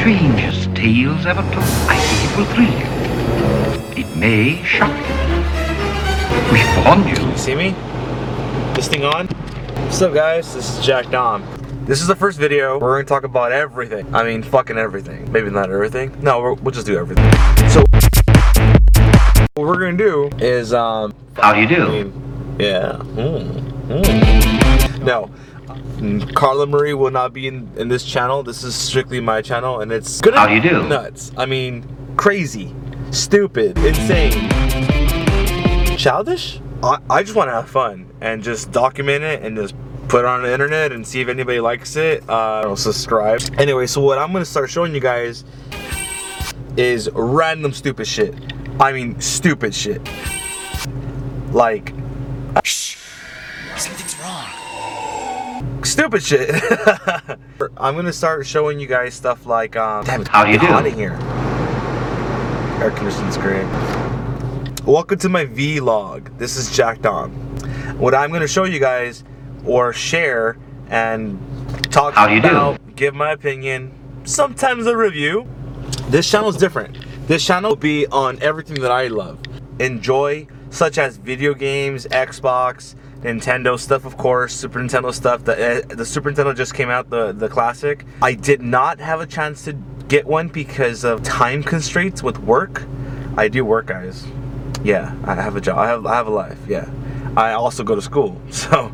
strangest tales ever told. I think it will thrill you. It may shock you. We warned you. You see me? This thing on? What's up guys? This is Jack Dom. This is the first video. We're gonna talk about everything. I mean, fucking everything. Maybe not everything. No, we'll just do everything. So, what we're gonna do is, um... How do you I do? mean, yeah. Mm, mm. No. Carla Marie will not be in, in this channel. This is strictly my channel, and it's gonna How do you do? nuts. I mean, crazy, stupid, insane, childish. I, I just want to have fun and just document it and just put it on the internet and see if anybody likes it. Uh, or subscribe. Anyway, so what I'm gonna start showing you guys is random stupid shit. I mean, stupid shit. Like Something's wrong. Stupid shit. I'm gonna start showing you guys stuff like um. Damn, it's How do you do? hot in here. Air conditioning's great. Welcome to my vlog. This is Jack Dom. What I'm gonna show you guys, or share and talk How do you do? about, give my opinion, sometimes a review. This channel is different. This channel will be on everything that I love, enjoy, such as video games, Xbox, Nintendo stuff, of course, Super Nintendo stuff. The uh, the Super Nintendo just came out, the the classic. I did not have a chance to get one because of time constraints with work. I do work, guys. Yeah, I have a job. I have I have a life. Yeah. I also go to school, so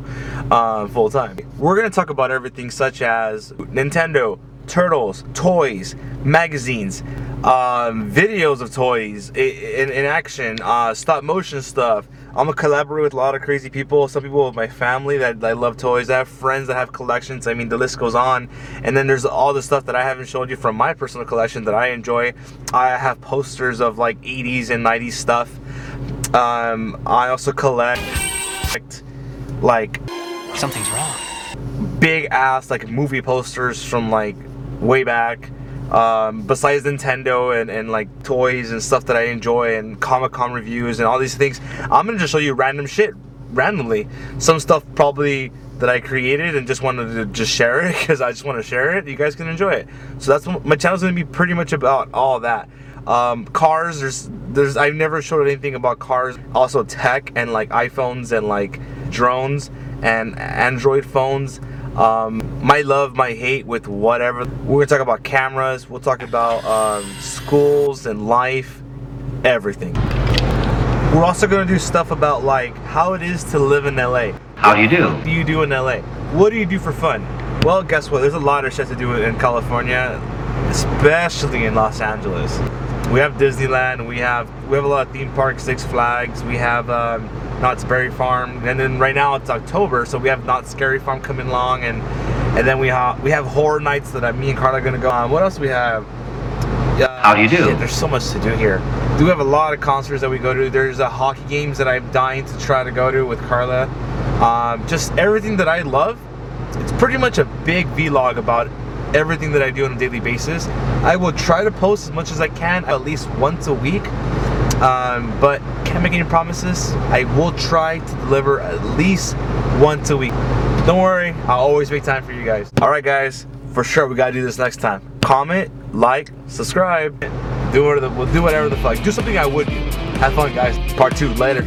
uh, full time. We're gonna talk about everything such as Nintendo, Turtles, toys, magazines, um, videos of toys in, in action, uh, stop motion stuff. I'm gonna collaborate with a lot of crazy people. Some people with my family that, that love toys. I have friends that have collections. I mean, the list goes on. And then there's all the stuff that I haven't showed you from my personal collection that I enjoy. I have posters of like 80s and 90s stuff. Um, I also collect like Something's wrong. big ass like movie posters from like way back. Um, besides Nintendo and, and like toys and stuff that I enjoy and Comic Con reviews and all these things, I'm gonna just show you random shit randomly. Some stuff probably that I created and just wanted to just share it because I just want to share it. You guys can enjoy it. So that's what my channel's gonna be pretty much about all that. Um, cars, there's there's I've never showed anything about cars. Also tech and like iPhones and like drones and Android phones. Um, my love, my hate with whatever. We're gonna talk about cameras. We'll talk about um, schools and life, everything. We're also gonna do stuff about like how it is to live in LA. How do you do? What do you do in LA? What do you do for fun? Well, guess what? There's a lot of shit to do in California, especially in Los Angeles. We have Disneyland. We have we have a lot of theme parks, Six Flags. We have um, Knott's Berry Farm, and then right now it's October, so we have Knott's Scary Farm coming along, and and then we have we have horror nights that I, me and Carla are gonna go on. What else do we have? Uh, How do you do? shit, there's so much to do here. Do we have a lot of concerts that we go to? There's uh, hockey games that I'm dying to try to go to with Carla. Um, just everything that I love. It's pretty much a big vlog about everything that I do on a daily basis. I will try to post as much as I can, at least once a week. Um, but can't make any promises. I will try to deliver at least once a week. Don't worry, I'll always make time for you guys. All right, guys, for sure we gotta do this next time. Comment, like, subscribe, do whatever. The, we'll do whatever the fuck. Do something I would. Have fun, guys. Part two later.